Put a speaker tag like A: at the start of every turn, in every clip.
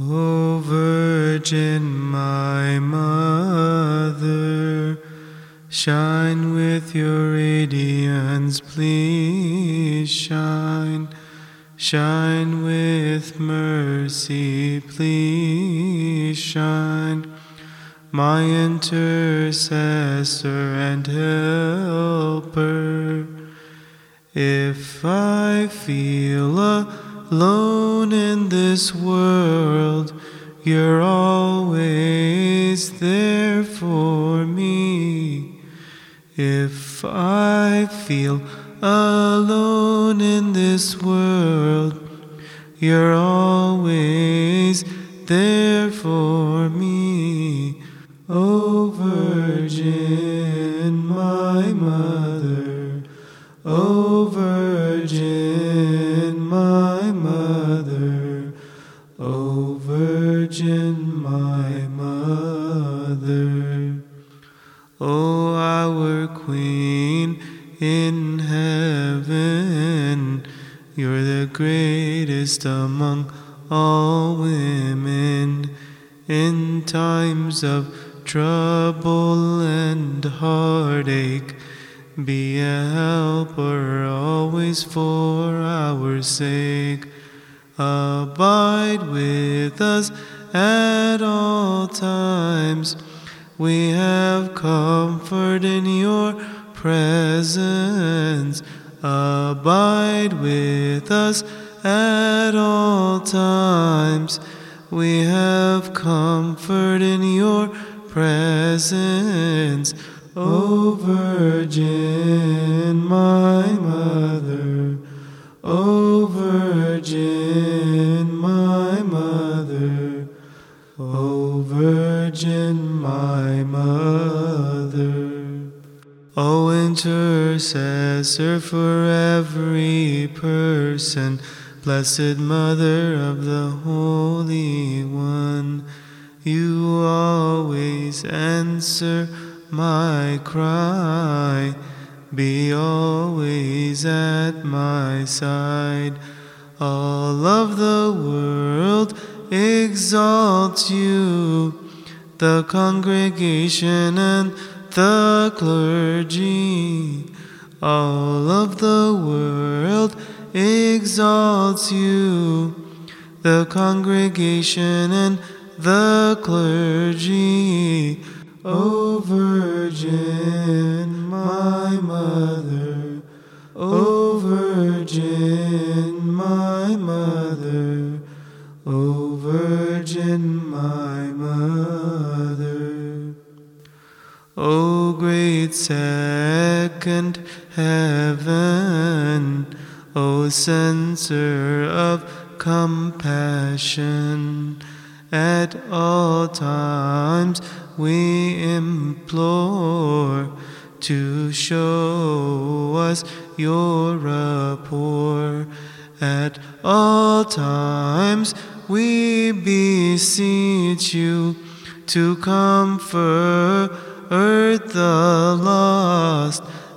A: O Virgin, my mother, shine with your radiance, please shine. Shine with mercy, please shine. My intercessor and helper. If I feel alone in this world, you're always there for me. If I feel alone in this world, you're always there for me. O Virgin, my mother, O Virgin, my mother, O our Queen in heaven, you're the greatest among all women in times of trouble and heartache. Be a helper always for our sake. Abide with us at all times. We have comfort in your presence. Abide with us at all times. We have comfort in your presence. O Virgin, my mother, O Virgin, Virgin, my mother. O intercessor for every person, Blessed Mother of the Holy One, you always answer my cry. Be always at my side. All of the world exalts you, the congregation and the clergy. All of the world exalts you, the congregation and the clergy. O Virgin, my mother, O Virgin, my mother, O Virgin, my mother. O second heaven, O censer of compassion, at all times we implore to show us your rapport. At all times we beseech you to comfort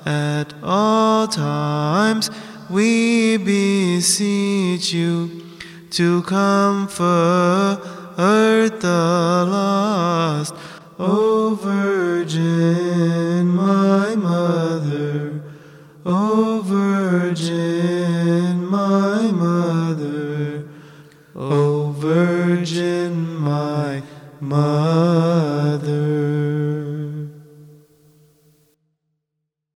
A: At all times we beseech you to comfort the lost. O Virgin, my mother, O Virgin, my mother, O Virgin, my mother.